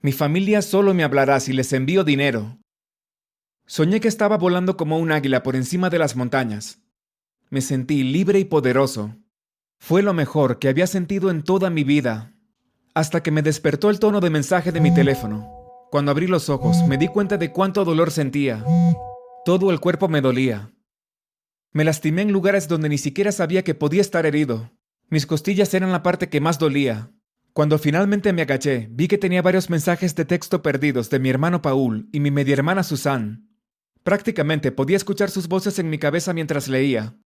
Mi familia solo me hablará si les envío dinero. Soñé que estaba volando como un águila por encima de las montañas. Me sentí libre y poderoso. Fue lo mejor que había sentido en toda mi vida, hasta que me despertó el tono de mensaje de mi teléfono. Cuando abrí los ojos, me di cuenta de cuánto dolor sentía. Todo el cuerpo me dolía. Me lastimé en lugares donde ni siquiera sabía que podía estar herido. Mis costillas eran la parte que más dolía. Cuando finalmente me agaché, vi que tenía varios mensajes de texto perdidos de mi hermano Paul y mi media hermana Susan. Prácticamente podía escuchar sus voces en mi cabeza mientras leía.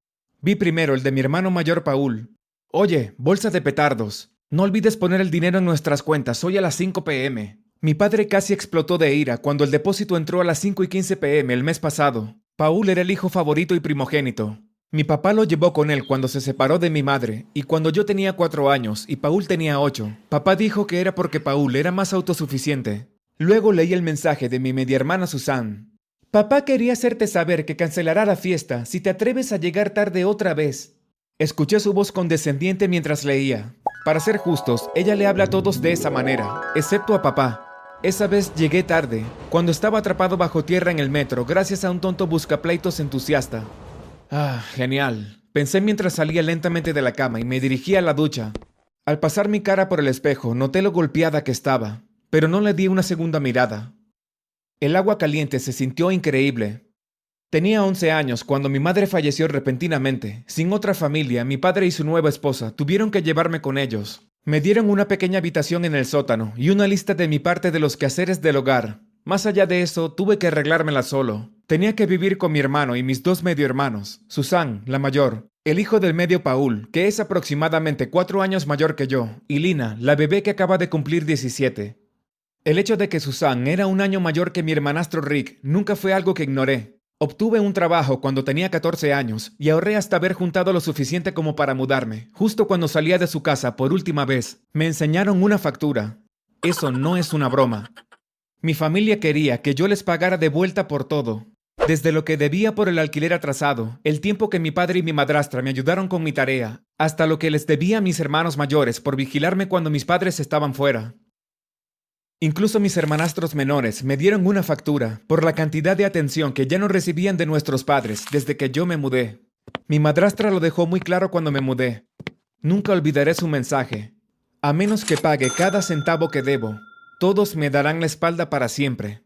Vi primero el de mi hermano mayor Paul. Oye, bolsa de petardos. No olvides poner el dinero en nuestras cuentas hoy a las 5 pm. Mi padre casi explotó de ira cuando el depósito entró a las 5 y 15 pm el mes pasado. Paul era el hijo favorito y primogénito. Mi papá lo llevó con él cuando se separó de mi madre, y cuando yo tenía cuatro años y Paul tenía ocho, papá dijo que era porque Paul era más autosuficiente. Luego leí el mensaje de mi media hermana Susan. Papá quería hacerte saber que cancelará la fiesta si te atreves a llegar tarde otra vez. Escuché su voz condescendiente mientras leía. Para ser justos, ella le habla a todos de esa manera, excepto a papá. Esa vez llegué tarde, cuando estaba atrapado bajo tierra en el metro gracias a un tonto buscapleitos entusiasta. Ah, genial. Pensé mientras salía lentamente de la cama y me dirigía a la ducha. Al pasar mi cara por el espejo, noté lo golpeada que estaba, pero no le di una segunda mirada. El agua caliente se sintió increíble. Tenía 11 años cuando mi madre falleció repentinamente. Sin otra familia, mi padre y su nueva esposa tuvieron que llevarme con ellos. Me dieron una pequeña habitación en el sótano y una lista de mi parte de los quehaceres del hogar. Más allá de eso, tuve que arreglármela solo. Tenía que vivir con mi hermano y mis dos medio hermanos, Susan, la mayor, el hijo del medio Paul, que es aproximadamente cuatro años mayor que yo, y Lina, la bebé que acaba de cumplir 17. El hecho de que Susan era un año mayor que mi hermanastro Rick nunca fue algo que ignoré. Obtuve un trabajo cuando tenía 14 años y ahorré hasta haber juntado lo suficiente como para mudarme. Justo cuando salía de su casa por última vez, me enseñaron una factura. Eso no es una broma. Mi familia quería que yo les pagara de vuelta por todo. Desde lo que debía por el alquiler atrasado, el tiempo que mi padre y mi madrastra me ayudaron con mi tarea, hasta lo que les debía a mis hermanos mayores por vigilarme cuando mis padres estaban fuera. Incluso mis hermanastros menores me dieron una factura por la cantidad de atención que ya no recibían de nuestros padres desde que yo me mudé. Mi madrastra lo dejó muy claro cuando me mudé. Nunca olvidaré su mensaje. A menos que pague cada centavo que debo, todos me darán la espalda para siempre.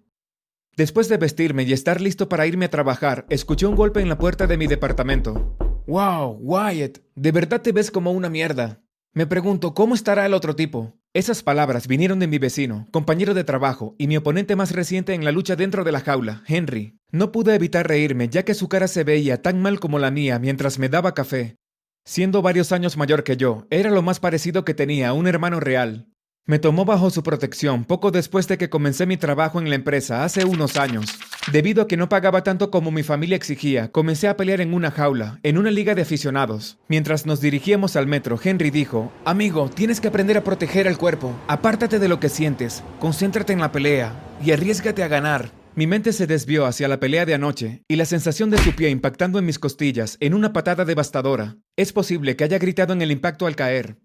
Después de vestirme y estar listo para irme a trabajar, escuché un golpe en la puerta de mi departamento. ¡Wow, Wyatt! De verdad te ves como una mierda. Me pregunto, ¿cómo estará el otro tipo? Esas palabras vinieron de mi vecino, compañero de trabajo y mi oponente más reciente en la lucha dentro de la jaula, Henry. No pude evitar reírme ya que su cara se veía tan mal como la mía mientras me daba café. Siendo varios años mayor que yo, era lo más parecido que tenía a un hermano real. Me tomó bajo su protección poco después de que comencé mi trabajo en la empresa hace unos años. Debido a que no pagaba tanto como mi familia exigía, comencé a pelear en una jaula, en una liga de aficionados. Mientras nos dirigíamos al metro, Henry dijo, Amigo, tienes que aprender a proteger el cuerpo. Apártate de lo que sientes, concéntrate en la pelea y arriesgate a ganar. Mi mente se desvió hacia la pelea de anoche y la sensación de su pie impactando en mis costillas en una patada devastadora. Es posible que haya gritado en el impacto al caer,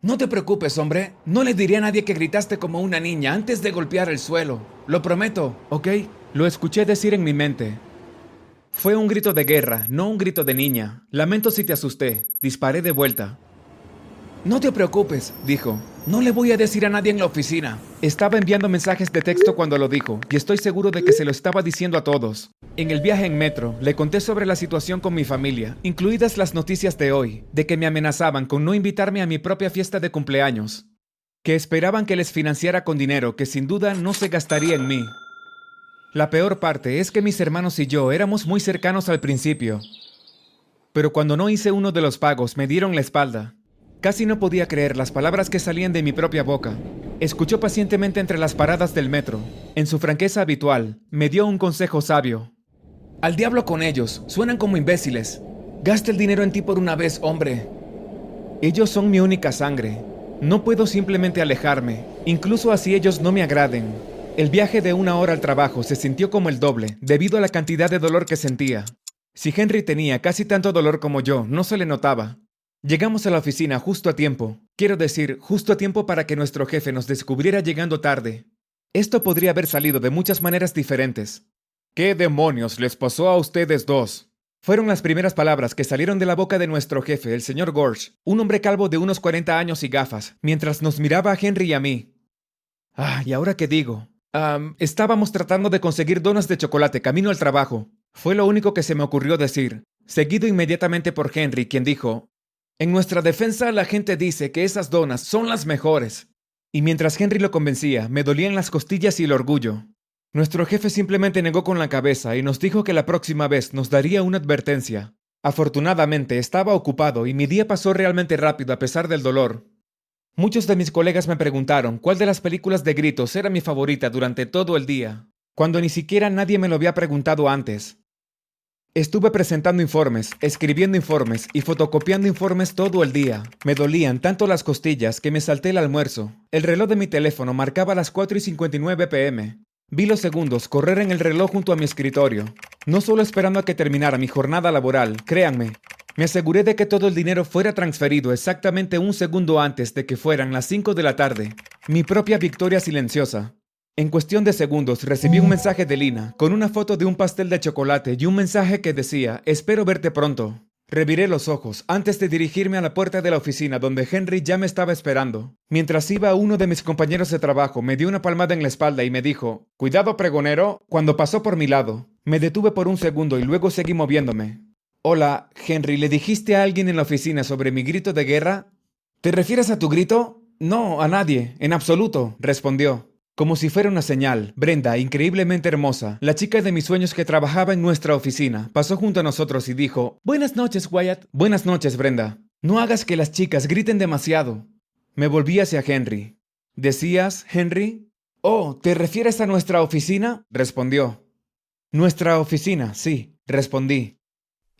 no te preocupes, hombre. No le diré a nadie que gritaste como una niña antes de golpear el suelo. Lo prometo, ¿ok? Lo escuché decir en mi mente. Fue un grito de guerra, no un grito de niña. Lamento si te asusté. Disparé de vuelta. No te preocupes, dijo. No le voy a decir a nadie en la oficina. Estaba enviando mensajes de texto cuando lo dijo, y estoy seguro de que se lo estaba diciendo a todos. En el viaje en metro, le conté sobre la situación con mi familia, incluidas las noticias de hoy, de que me amenazaban con no invitarme a mi propia fiesta de cumpleaños, que esperaban que les financiara con dinero que sin duda no se gastaría en mí. La peor parte es que mis hermanos y yo éramos muy cercanos al principio, pero cuando no hice uno de los pagos me dieron la espalda. Casi no podía creer las palabras que salían de mi propia boca. Escuchó pacientemente entre las paradas del metro. En su franqueza habitual, me dio un consejo sabio. Al diablo con ellos, suenan como imbéciles. Gasta el dinero en ti por una vez, hombre. Ellos son mi única sangre. No puedo simplemente alejarme, incluso así ellos no me agraden. El viaje de una hora al trabajo se sintió como el doble, debido a la cantidad de dolor que sentía. Si Henry tenía casi tanto dolor como yo, no se le notaba. Llegamos a la oficina justo a tiempo. Quiero decir, justo a tiempo para que nuestro jefe nos descubriera llegando tarde. Esto podría haber salido de muchas maneras diferentes. ¿Qué demonios les pasó a ustedes dos? Fueron las primeras palabras que salieron de la boca de nuestro jefe, el señor Gorge, un hombre calvo de unos 40 años y gafas, mientras nos miraba a Henry y a mí. Ah, ¿y ahora qué digo? estábamos tratando de conseguir donas de chocolate camino al trabajo. Fue lo único que se me ocurrió decir, seguido inmediatamente por Henry, quien dijo, En nuestra defensa la gente dice que esas donas son las mejores. Y mientras Henry lo convencía, me dolían las costillas y el orgullo. Nuestro jefe simplemente negó con la cabeza y nos dijo que la próxima vez nos daría una advertencia. Afortunadamente estaba ocupado y mi día pasó realmente rápido a pesar del dolor. Muchos de mis colegas me preguntaron cuál de las películas de gritos era mi favorita durante todo el día, cuando ni siquiera nadie me lo había preguntado antes. Estuve presentando informes, escribiendo informes y fotocopiando informes todo el día. Me dolían tanto las costillas que me salté el almuerzo. El reloj de mi teléfono marcaba las 4 y 59 pm. Vi los segundos correr en el reloj junto a mi escritorio, no solo esperando a que terminara mi jornada laboral, créanme, me aseguré de que todo el dinero fuera transferido exactamente un segundo antes de que fueran las 5 de la tarde. Mi propia victoria silenciosa. En cuestión de segundos recibí un mensaje de Lina, con una foto de un pastel de chocolate y un mensaje que decía, espero verte pronto. Reviré los ojos antes de dirigirme a la puerta de la oficina donde Henry ya me estaba esperando. Mientras iba uno de mis compañeros de trabajo me dio una palmada en la espalda y me dijo, Cuidado pregonero, cuando pasó por mi lado. Me detuve por un segundo y luego seguí moviéndome. Hola, Henry, ¿le dijiste a alguien en la oficina sobre mi grito de guerra? ¿Te refieres a tu grito? No, a nadie, en absoluto, respondió. Como si fuera una señal, Brenda, increíblemente hermosa, la chica de mis sueños que trabajaba en nuestra oficina, pasó junto a nosotros y dijo, Buenas noches, Wyatt. Buenas noches, Brenda. No hagas que las chicas griten demasiado. Me volví hacia Henry. ¿Decías, Henry? Oh, ¿te refieres a nuestra oficina? respondió. Nuestra oficina, sí, respondí.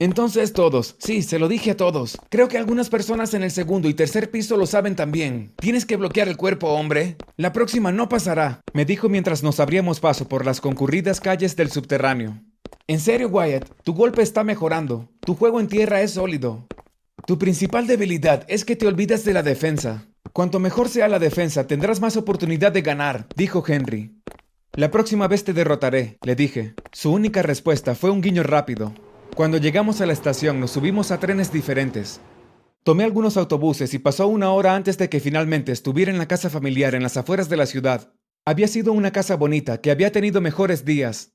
Entonces todos, sí, se lo dije a todos. Creo que algunas personas en el segundo y tercer piso lo saben también. Tienes que bloquear el cuerpo, hombre. La próxima no pasará, me dijo mientras nos abríamos paso por las concurridas calles del subterráneo. En serio, Wyatt, tu golpe está mejorando. Tu juego en tierra es sólido. Tu principal debilidad es que te olvidas de la defensa. Cuanto mejor sea la defensa, tendrás más oportunidad de ganar, dijo Henry. La próxima vez te derrotaré, le dije. Su única respuesta fue un guiño rápido. Cuando llegamos a la estación nos subimos a trenes diferentes. Tomé algunos autobuses y pasó una hora antes de que finalmente estuviera en la casa familiar en las afueras de la ciudad. Había sido una casa bonita, que había tenido mejores días.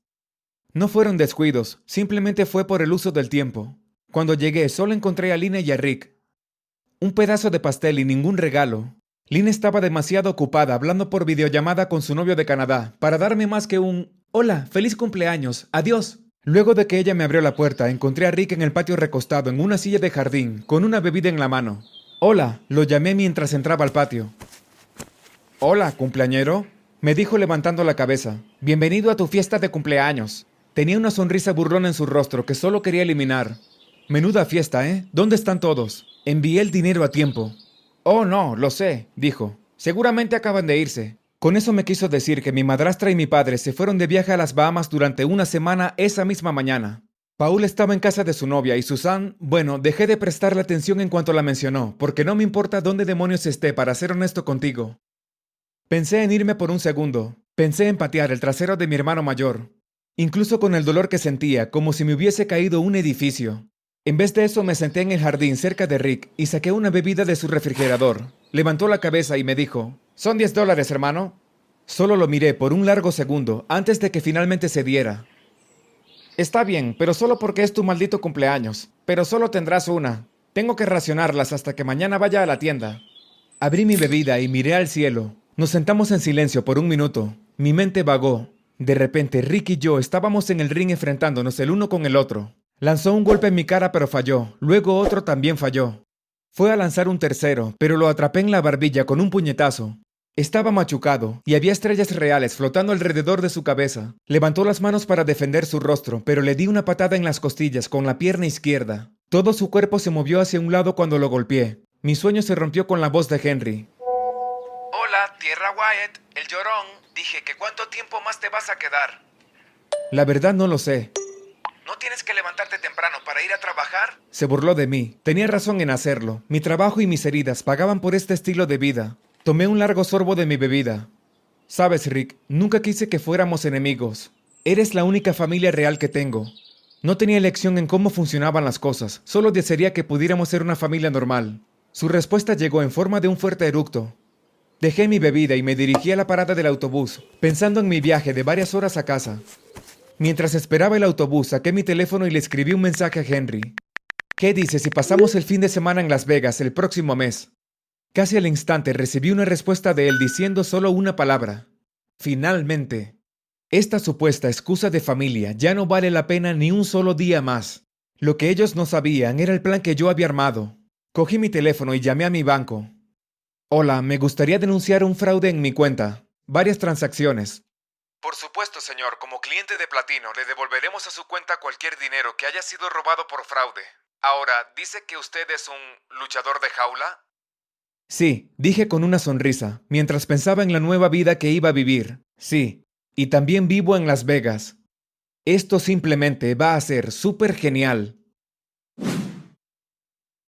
No fueron descuidos, simplemente fue por el uso del tiempo. Cuando llegué solo encontré a Lina y a Rick. Un pedazo de pastel y ningún regalo. Lina estaba demasiado ocupada hablando por videollamada con su novio de Canadá para darme más que un Hola, feliz cumpleaños, adiós. Luego de que ella me abrió la puerta, encontré a Rick en el patio recostado en una silla de jardín, con una bebida en la mano. Hola, lo llamé mientras entraba al patio. Hola, cumpleañero, me dijo levantando la cabeza. Bienvenido a tu fiesta de cumpleaños. Tenía una sonrisa burlona en su rostro que solo quería eliminar. Menuda fiesta, ¿eh? ¿Dónde están todos? Envié el dinero a tiempo. Oh, no, lo sé, dijo. Seguramente acaban de irse. Con eso me quiso decir que mi madrastra y mi padre se fueron de viaje a las Bahamas durante una semana esa misma mañana. Paul estaba en casa de su novia y Susan, bueno, dejé de prestarle atención en cuanto la mencionó, porque no me importa dónde demonios esté, para ser honesto contigo. Pensé en irme por un segundo, pensé en patear el trasero de mi hermano mayor, incluso con el dolor que sentía, como si me hubiese caído un edificio. En vez de eso me senté en el jardín cerca de Rick y saqué una bebida de su refrigerador. Levantó la cabeza y me dijo, son 10 dólares, hermano. Solo lo miré por un largo segundo antes de que finalmente se diera. Está bien, pero solo porque es tu maldito cumpleaños. Pero solo tendrás una. Tengo que racionarlas hasta que mañana vaya a la tienda. Abrí mi bebida y miré al cielo. Nos sentamos en silencio por un minuto. Mi mente vagó. De repente, Rick y yo estábamos en el ring enfrentándonos el uno con el otro. Lanzó un golpe en mi cara pero falló, luego otro también falló. Fue a lanzar un tercero, pero lo atrapé en la barbilla con un puñetazo. Estaba machucado, y había estrellas reales flotando alrededor de su cabeza. Levantó las manos para defender su rostro, pero le di una patada en las costillas con la pierna izquierda. Todo su cuerpo se movió hacia un lado cuando lo golpeé. Mi sueño se rompió con la voz de Henry. Hola, Tierra Wyatt, el llorón. Dije que cuánto tiempo más te vas a quedar. La verdad no lo sé. ¿No tienes que levantarte temprano para ir a trabajar? Se burló de mí. Tenía razón en hacerlo. Mi trabajo y mis heridas pagaban por este estilo de vida. Tomé un largo sorbo de mi bebida. Sabes, Rick, nunca quise que fuéramos enemigos. Eres la única familia real que tengo. No tenía elección en cómo funcionaban las cosas, solo desearía que pudiéramos ser una familia normal. Su respuesta llegó en forma de un fuerte eructo. Dejé mi bebida y me dirigí a la parada del autobús, pensando en mi viaje de varias horas a casa. Mientras esperaba el autobús, saqué mi teléfono y le escribí un mensaje a Henry. ¿Qué dice si pasamos el fin de semana en Las Vegas el próximo mes? Casi al instante recibí una respuesta de él diciendo solo una palabra. Finalmente. Esta supuesta excusa de familia ya no vale la pena ni un solo día más. Lo que ellos no sabían era el plan que yo había armado. Cogí mi teléfono y llamé a mi banco. Hola, me gustaría denunciar un fraude en mi cuenta. Varias transacciones. Por supuesto, señor, como cliente de Platino, le devolveremos a su cuenta cualquier dinero que haya sido robado por fraude. Ahora, ¿dice que usted es un luchador de jaula? Sí, dije con una sonrisa, mientras pensaba en la nueva vida que iba a vivir. Sí, y también vivo en Las Vegas. Esto simplemente va a ser súper genial.